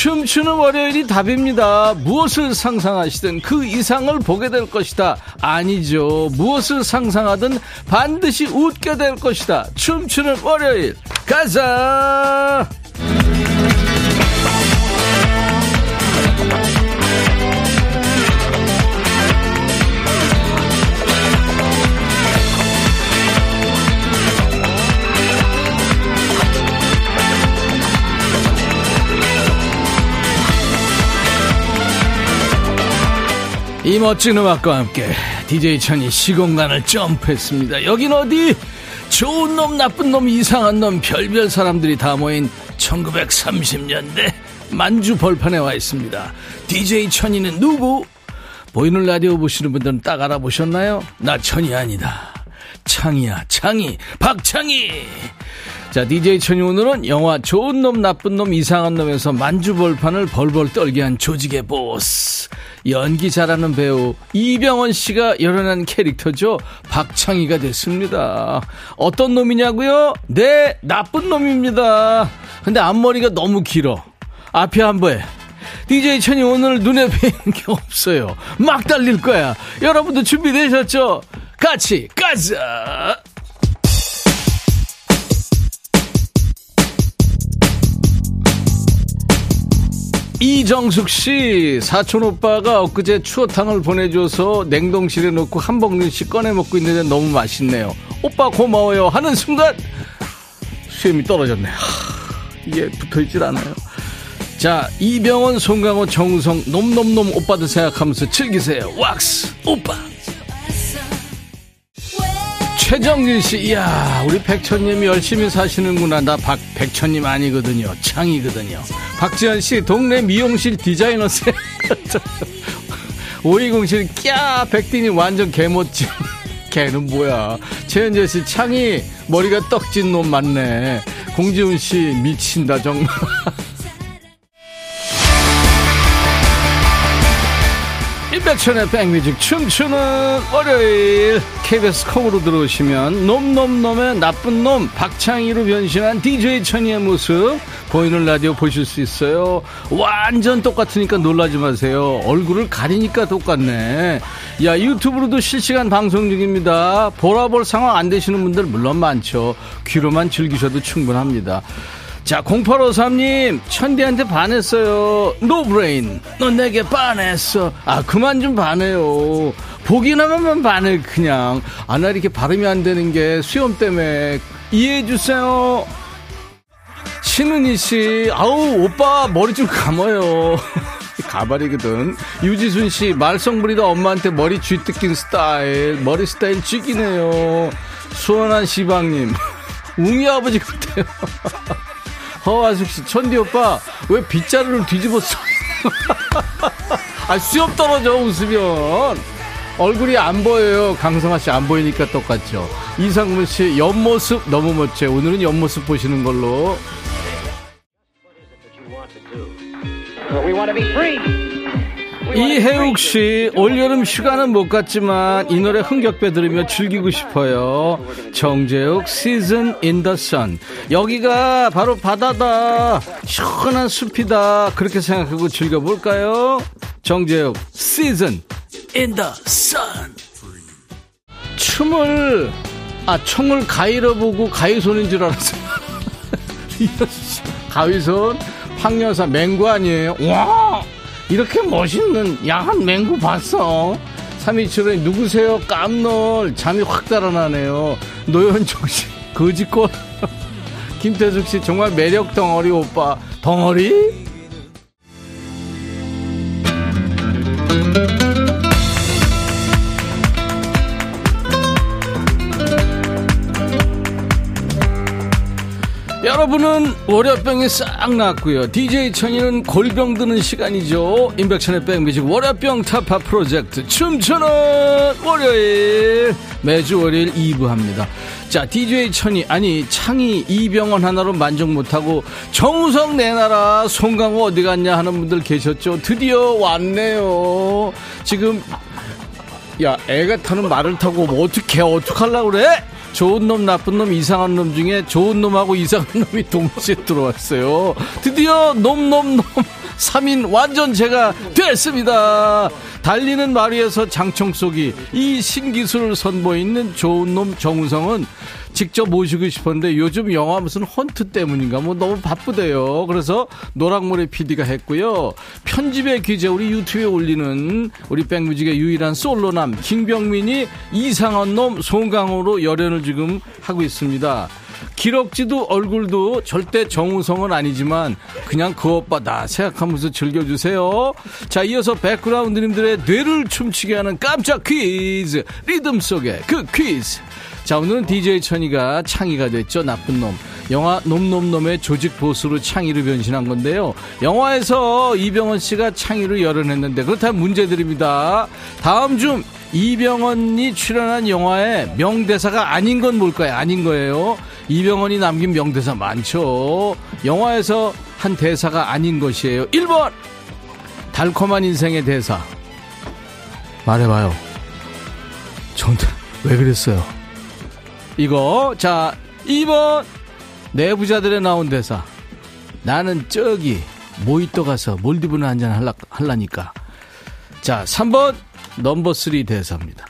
춤추는 월요일이 답입니다. 무엇을 상상하시든 그 이상을 보게 될 것이다. 아니죠. 무엇을 상상하든 반드시 웃게 될 것이다. 춤추는 월요일. 가자! 이 멋진 음악과 함께 DJ 천이 시공간을 점프했습니다. 여긴 어디? 좋은 놈, 나쁜 놈, 이상한 놈, 별별 사람들이 다 모인 1930년대 만주 벌판에 와 있습니다. DJ 천이는 누구? 보이는 라디오 보시는 분들은 딱 알아보셨나요? 나 천이 아니다. 창이야, 창이, 박창이! 자, DJ 천이 오늘은 영화 좋은 놈, 나쁜 놈, 이상한 놈에서 만주 벌판을 벌벌 떨게 한 조직의 보스. 연기 잘하는 배우 이병헌 씨가 열어낸 캐릭터죠. 박창희가 됐습니다. 어떤 놈이냐고요? 네, 나쁜 놈입니다. 근데 앞머리가 너무 길어. 앞에 한 번. DJ 천이 오늘 눈에 뵈는 게 없어요. 막 달릴 거야. 여러분도 준비되셨죠? 같이 가자! 이정숙 씨, 사촌 오빠가 엊그제 추어탕을 보내줘서 냉동실에 넣고 한 봉지씩 꺼내 먹고 있는데 너무 맛있네요. 오빠 고마워요. 하는 순간 수염이 떨어졌네. 하, 이게 붙어있질 않아요. 자, 이병헌, 송강호, 정우성, 놈놈놈 오빠들 생각하면서 즐기세요. 왁스, 오빠. 최정진 씨, 이야, 우리 백천님이 열심히 사시는구나. 나 박, 백천님 아니거든요. 창이거든요. 박지현 씨, 동네 미용실 디자이너 쌤. 5207, 꺄, 백딘이 완전 개멋짐. 걔는 뭐야. 최현재 씨, 창이, 머리가 떡진 놈 맞네. 공지훈 씨, 미친다, 정말. 임백천의 백뮤직 춤추는 월요일. KBS 콩으로 들어오시면 놈놈놈의 나쁜 놈 박창희로 변신한 DJ 천이의 모습 보이는 라디오 보실 수 있어요. 완전 똑같으니까 놀라지 마세요. 얼굴을 가리니까 똑같네. 야 유튜브로도 실시간 방송 중입니다. 보라 볼 상황 안 되시는 분들 물론 많죠. 귀로만 즐기셔도 충분합니다 자, 0853님, 천디한테 반했어요. 노브레인. 너 내게 반했어. 아, 그만 좀 반해요. 보기나 하면 반해, 그냥. 아, 나 이렇게 발음이 안 되는 게 수염 때문에. 이해해주세요. 신은희 씨, 아우, 오빠 머리 좀 감아요. 가발이거든. 유지순 씨, 말썽 부리다 엄마한테 머리 쥐 뜯긴 스타일. 머리 스타일 쥐기네요. 수원한 시방님, 웅이 아버지 같아요. 허화숙 씨, 천디 오빠, 왜 빗자루를 뒤집었어? 아, 수염 떨어져, 웃으면. 얼굴이 안 보여요. 강성아 씨 안 보이니까 똑같죠. 이상문 씨, 옆모습 너무 멋져요. 오늘은 옆모습 보시는 걸로. 이혜욱 씨, 올여름 휴가는 못 갔지만 이 노래 흥겹게 들으며 즐기고 싶어요. 정재욱, Season in the Sun. 여기가 바로 바다다. 시원한 숲이다. 그렇게 생각하고 즐겨볼까요? 정재욱, Season in the Sun. 춤을, 아, 총을 가위로 보고 가위손인 줄 알았어요. 가위손, 황여사 맹구 아니에요? 와! 이렇게 멋있는 야한 맹구 봤어? 327에 누구세요? 깜놀. 잠이 확 달아나네요. 노현종 씨, 거지꼴. 김태숙 씨, 정말 매력 덩어리 오빠. 덩어리? 여러분은 월요병이 싹 났고요. DJ 천이는 골병 드는 시간이죠. 인백천의 백뮤직 월요병 타파 프로젝트 춤추는 월요일 매주 월요일 2부 합니다. 자 DJ 천이 아니 창이 이병헌 하나로 만족 못하고 정우성 내놔라 송강호 어디 갔냐 하는 분들 계셨죠. 드디어 왔네요. 지금 야 애가 타는 말을 타고 뭐 어떻게 어떡하려고 그래? 좋은 놈, 나쁜 놈, 이상한 놈 중에 좋은 놈하고 이상한 놈이 동시에 들어왔어요. 드디어 놈, 놈, 놈. 3인 완전체가 됐습니다. 달리는 마리에서 장청 속이 이 신기술을 선보이는 좋은 놈 정우성은 직접 모시고 싶었는데 요즘 영화 무슨 헌트 때문인가 뭐 너무 바쁘대요. 그래서 노랑모래 PD가 했고요. 편집의 기재 우리 유튜브에 올리는 우리 백뮤직의 유일한 솔로남 김병민이 이상한 놈 송강호로 열연을 지금 하고 있습니다. 기럭지도 얼굴도 절대 정우성은 아니지만 그냥 그 오빠 나 생각하면서 즐겨주세요. 자 이어서 백그라운드님들의 뇌를 춤추게 하는 깜짝 퀴즈 리듬 속의 그 퀴즈 자 오늘은 DJ 천이가 창의가 됐죠. 나쁜 놈. 영화 놈놈놈의 조직 보스로 창의로 변신한 건데요. 영화에서 이병헌 씨가 창의로 열연했는데 그렇다면 문제 드립니다. 다음 중 이병헌이 출연한 영화의 명대사가 아닌 건 뭘까요? 아닌 거예요. 이병헌이 남긴 명대사 많죠. 영화에서 한 대사가 아닌 것이에요. 1번! 달콤한 인생의 대사. 말해봐요. 저한테 왜 그랬어요 이거. 자 2번 내부자들에 나온 대사. 나는 저기 모히또 가서 몰디브는 한잔 할라, 할라니까. 자 3번 넘버 3 대사입니다.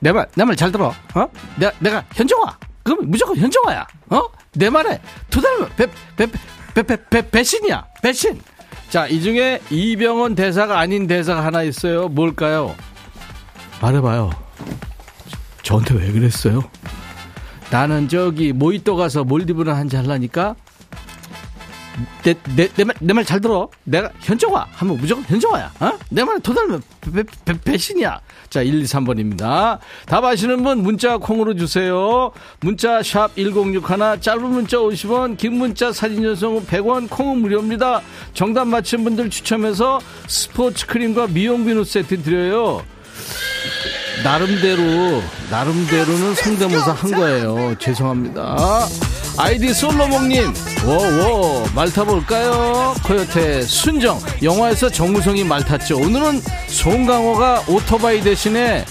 내 말 내 말 잘 들어. 어? 내가, 내가 현정화. 그럼 무조건 현정화야. 어? 내 말에 두달면 배배 배 배 배신이야. 배신. 자 이 중에 이병헌 대사가 아닌 대사가 하나 있어요. 뭘까요? 말해봐요 저한테 왜 그랬어요? 나는 저기 모히또 가서 몰디브를 한잔 하려니까 내내 말 내 말 잘 들어. 내가 현정화 하면 무조건 현정화야. 어? 내 말에 도달면 배, 배, 배신이야. 자, 1, 2, 3번입니다. 답 아시는 분 문자 콩으로 주세요. 문자 샵 1061, 짧은 문자 50원, 긴 문자 사진 전송 100원, 콩은 무료입니다. 정답 맞힌 분들 추첨해서 스포츠 크림과 미용 비누 세트 드려요. 나름대로 나름대로는 성대모사 한 거예요. 죄송합니다. 아이디 솔로몽님 워워 말 타볼까요? 코요태 순정 영화에서 정우성이 말 탔죠. 오늘은 송강호가 오토바이 대신에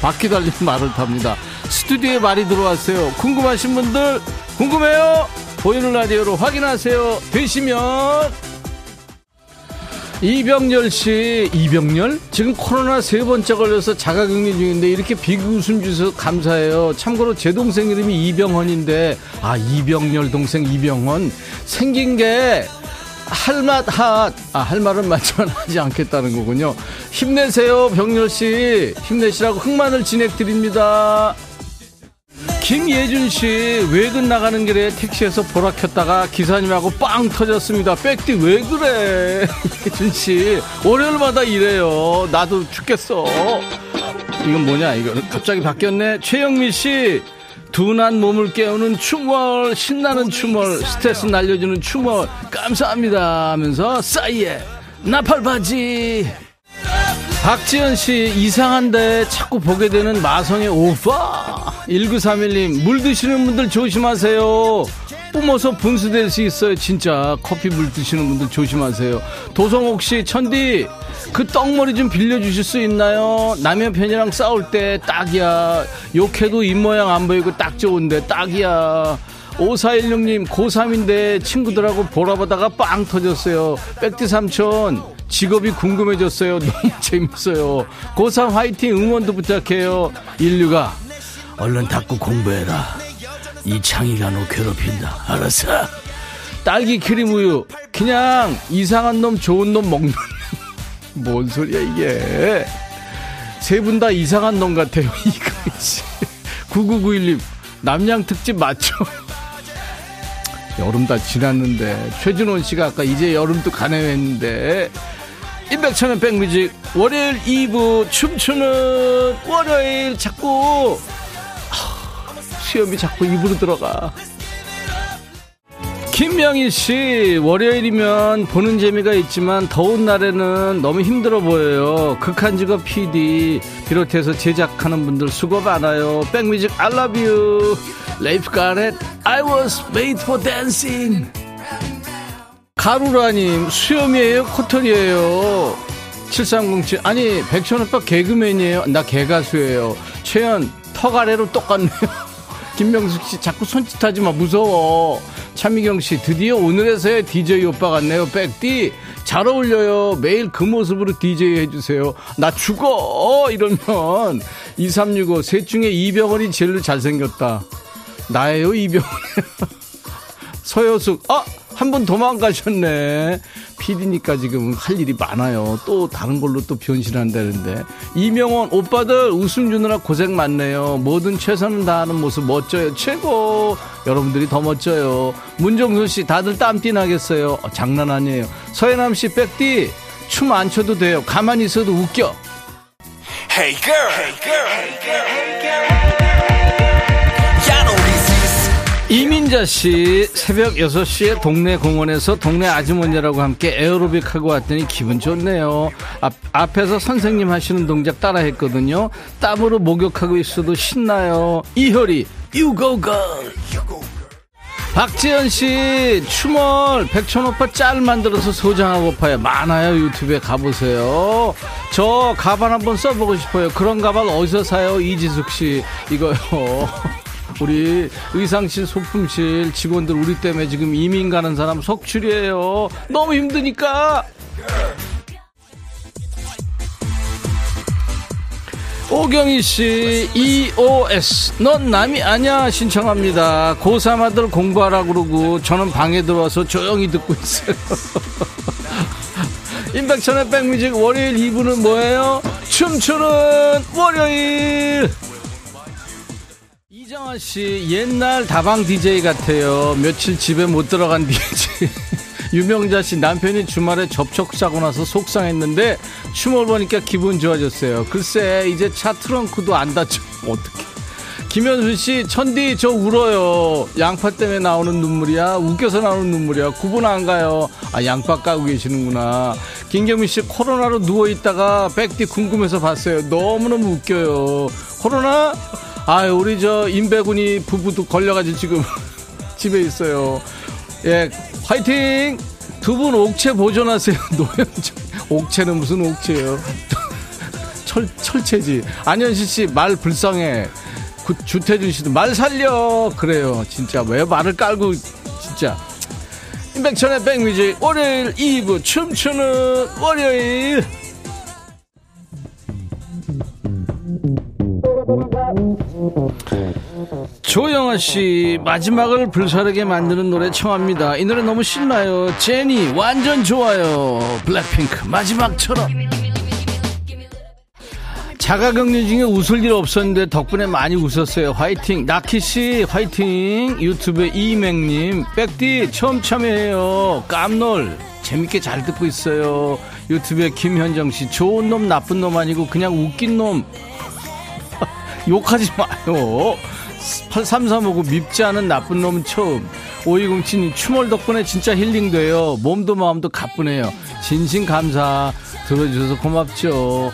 바퀴 달린 말을 탑니다. 스튜디오에 말이 들어왔어요. 궁금하신 분들 궁금해요? 보이는 라디오로 확인하세요. 되시면 이병렬 씨, 이병렬? 지금 코로나 세 번째 걸려서 자가격리 중인데 이렇게 비웃음 주셔서 감사해요. 참고로 제 동생 이름이 이병헌인데, 아, 이병렬 동생 이병헌. 생긴 게, 할맛 핫. 아, 할 말은 맞지만 하지 않겠다는 거군요. 힘내세요, 병렬 씨. 힘내시라고 흑마늘 진행 드립니다. 김예준 씨 외근 나가는 길에 택시에서 보라 켰다가 기사님하고 빵 터졌습니다. 백디 왜 그래? 예준 씨 월요일마다 이래요. 나도 죽겠어. 이건 뭐냐? 이거 갑자기 바뀌었네. 최영미 씨 둔한 몸을 깨우는 춤월 신나는 춤월 스트레스 날려주는 춤월 감사합니다 하면서 싸이에 나팔바지 박지현 씨 이상한데 자꾸 보게 되는 마성의 오빠 1931님 물 드시는 분들 조심하세요 뿜어서 분수될 수 있어요. 진짜 커피 물 드시는 분들 조심하세요. 도성옥 씨, 천디 그 떡머리 좀 빌려주실 수 있나요? 남의 편이랑 싸울 때 딱이야. 욕해도 입모양 안 보이고 딱 좋은데 딱이야. 5416님 고3인데 친구들하고 보라보다가 빵 터졌어요. 백디 삼촌 직업이 궁금해졌어요. 너무 재밌어요. 고3 화이팅 응원도 부탁해요. 인류가 얼른 닫고 공부해라. 이창이가 너 괴롭힌다. 알았어. 딸기 크림 우유 그냥 이상한 놈 좋은 놈 먹는 뭔 소리야 이게 세 분 다 이상한 놈 같아요 이거 9991님 남양 특집 맞죠? 여름 다 지났는데 최준원 씨가 아까 이제 여름도 가네요 했는데 임백천의 백뮤직 월요일 2부 춤추는 월요일 자꾸 하, 수염이 자꾸 입으로 들어가 김명희 씨, 월요일이면 보는 재미가 있지만 더운 날에는 너무 힘들어 보여요. 극한 직업 PD 비롯해서 제작하는 분들 수고 많아요. 백뮤직 I love you. 레이프 가렛 I was made for dancing. 가루라님 수염이에요? 코털이에요? 7307 아니 백천 오빠 개그맨이에요? 나 개가수예요. 최연 턱 아래로 똑같네요. 김명숙 씨 자꾸 손짓하지 마 무서워. 차미경 씨 드디어 오늘에서야 DJ 오빠 같네요. 백디 잘 어울려요. 매일 그 모습으로 DJ 해주세요. 나 죽어 이러면 2365 셋 중에 이병헌이 제일 잘생겼다. 나예요 이병헌. 서효숙 아 한분 도망가셨네. PD니까 지금 할 일이 많아요. 또 다른 걸로 또 변신한다는데. 이명원, 오빠들 웃음 주느라 고생 많네요. 뭐든 최선을 다하는 모습 멋져요. 최고. 여러분들이 더 멋져요. 문정순 씨, 다들 땀띠 나겠어요. 어, 장난 아니에요. 서해남 씨, 백디, 춤안 춰도 돼요. 가만히 있어도 웃겨. Hey girl, hey girl, hey girl, hey girl. 이민자 씨 새벽 6시에 동네 공원에서 동네 아주머니라고 함께 에어로빅 하고 왔더니 기분 좋네요. 앞, 앞에서 선생님 하시는 동작 따라 했거든요. 땀으로 목욕하고 있어도 신나요. 이효리 You go girl. 박지현 씨 추멀 백천 오빠 짤 만들어서 소장하고 파요 많아요 유튜브에 가보세요 저 가발 한번 써보고 싶어요 그런 가발 어디서 사요 이지숙 씨 이거요 우리 의상실 소품실 직원들 우리 때문에 지금 이민 가는 사람 속출이에요 너무 힘드니까 오경희 씨, EOS. 넌 남이 아냐 신청합니다. 고3 아들 공부하라 그러고 저는 방에 들어와서 조용히 듣고 있어요. 임백천의 백뮤직 월요일 2부는 뭐예요? 춤추는 월요일! 이정아 씨, 옛날 다방 DJ 같아요. 며칠 집에 못 들어간 DJ. 유명자 씨 남편이 주말에 접촉사고 나서 속상했는데 춤을 보니까 기분 좋아졌어요. 글쎄 이제 차 트렁크도 안 닫혀. 어떡해. 김현수 씨 천디 저 울어요. 양파 때문에 나오는 눈물이야. 웃겨서 나오는 눈물이야. 구분 안 가요. 아 양파 까고 계시는구나. 김경민 씨 코로나로 누워 있다가 백디 궁금해서 봤어요. 너무너무 웃겨요. 코로나? 아 우리 저 임배군이 부부도 걸려가지고 지금 집에 있어요. 예, 화이팅! 두 분 옥체 보존하세요. 노현정. 옥체는 무슨 옥체예요? 철, 철체지. 안현실 씨, 말 불쌍해. 구, 주태준 씨도 말 살려. 그래요. 진짜. 왜 말을 깔고, 진짜. 임백천의 백뮤직, 월요일 2부, 춤추는 월요일. 조영아 씨 마지막을 불사르게 만드는 노래 청합니다. 이 노래 너무 신나요. 제니 완전 좋아요. 블랙핑크 마지막처럼. 자가격리 중에 웃을 일 없었는데 덕분에 많이 웃었어요. 화이팅. 나키 씨 화이팅. 유튜브에 이맹님 백디 처음 참여해요. 깜놀 재밌게 잘 듣고 있어요. 유튜브에 김현정 씨 좋은 놈 나쁜 놈 아니고 그냥 웃긴 놈. 욕하지 마요. 8335고 밉지 않은 나쁜 놈은 처음. 5207님 추몰 덕분에 진짜 힐링돼요. 몸도 마음도 가뿐해요. 진심 감사. 들어주셔서 고맙죠.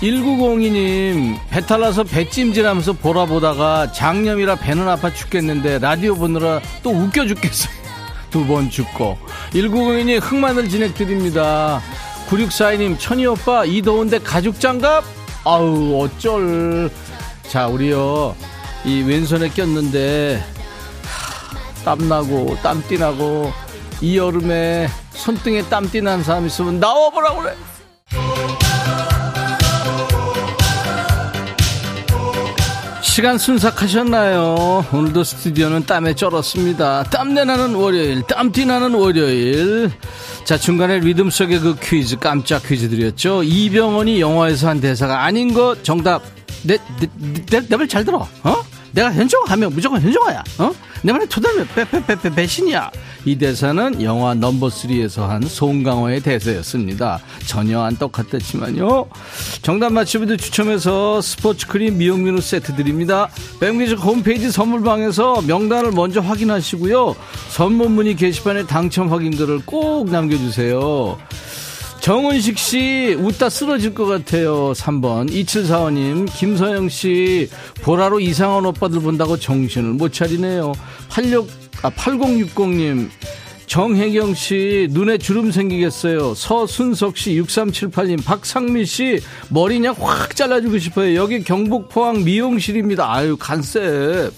1902님, 배탈 나서 배찜질 하면서 보라 보다가 장염이라 배는 아파 죽겠는데 라디오 보느라 또 웃겨 죽겠어요. 두 번 죽고. 1902님, 흑마늘 진행드립니다. 9642님, 천희 오빠, 이 더운데 가죽 장갑? 아우, 어쩔. 자, 우리요, 이 왼손에 꼈는데, 하, 땀나고, 땀띠 나고, 이 여름에 손등에 땀띠 난 사람 있으면 나와보라 그래. 시간 순삭하셨나요? 오늘도 스튜디오는 땀에 쩔었습니다. 땀내 나는 월요일, 땀띠 나는 월요일. 자, 중간에 리듬 속의 그 퀴즈, 깜짝 퀴즈 드렸죠. 이병헌이 영화에서 한 대사가 아닌 거 정답. 내, 내, 내, 내 말 잘 들어. 어? 내가 현정하면 무조건 현정아야. 어? 내 말에 토달면 빼빼빼빼 배신이야. 이 대사는 영화 넘버3에서 한 송강호의 대사였습니다. 전혀 안 똑같았지만요. 정답 맞히분들 추첨해서 스포츠 크림 미용민우 세트 드립니다. 백미즈 홈페이지 선물방에서 명단을 먼저 확인하시고요. 선물 문의 게시판에 당첨 확인글을 꼭 남겨주세요. 정은식 씨, 웃다 쓰러질 것 같아요. 3번. 2745님, 김서영 씨, 보라로 이상한 오빠들 본다고 정신을 못 차리네요. 86, 아, 8060님, 정혜경 씨, 눈에 주름 생기겠어요. 서순석 씨, 6378님, 박상미 씨, 머리 그냥 확 잘라주고 싶어요. 여기 경북 포항 미용실입니다. 아유, 간셉.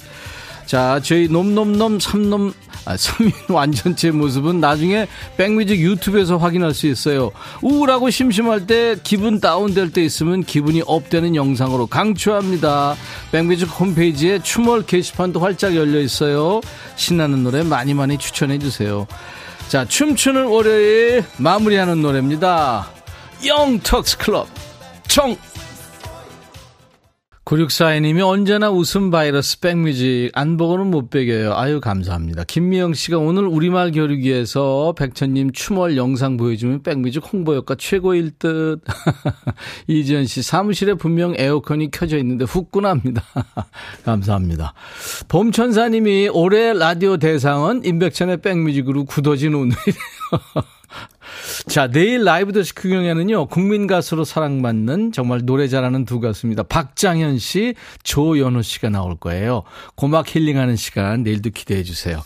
자, 저희 놈놈놈 삼놈 아, 3인 완전체 모습은 나중에 백뮤직 유튜브에서 확인할 수 있어요. 우울하고 심심할 때 기분 다운될 때 있으면 기분이 업되는 영상으로 강추합니다. 백뮤직 홈페이지에 춤월 게시판도 활짝 열려 있어요. 신나는 노래 많이 많이 추천해 주세요. 자, 춤추는 월요일 마무리하는 노래입니다. 영턱스 클럽 청 9642님이 언제나 웃음 바이러스 백뮤직 안 보고는 못 배겨요. 아유 감사합니다. 김미영 씨가 오늘 우리말 겨루기에서 백천님 춤월 영상 보여주면 백뮤직 홍보 효과 최고일 듯. 이지연 씨 사무실에 분명 에어컨이 켜져 있는데 후끈합니다. 감사합니다. 봄천사님이 올해 라디오 대상은 임백천의 백뮤직으로 굳어진 오늘이래요. 자, 내일 라이브 더시 구경에는요, 국민 가수로 사랑받는 정말 노래 잘하는 두 가수입니다. 박장현 씨, 조연호 씨가 나올 거예요. 고막 힐링하는 시간 내일도 기대해 주세요.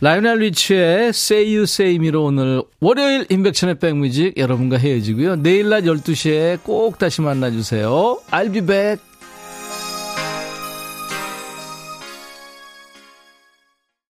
라이오넬 리치의 Say You Say Me로 오늘 월요일 인백천의 백뮤직 여러분과 헤어지고요. 내일 낮 12시에 꼭 다시 만나주세요. I'll be back.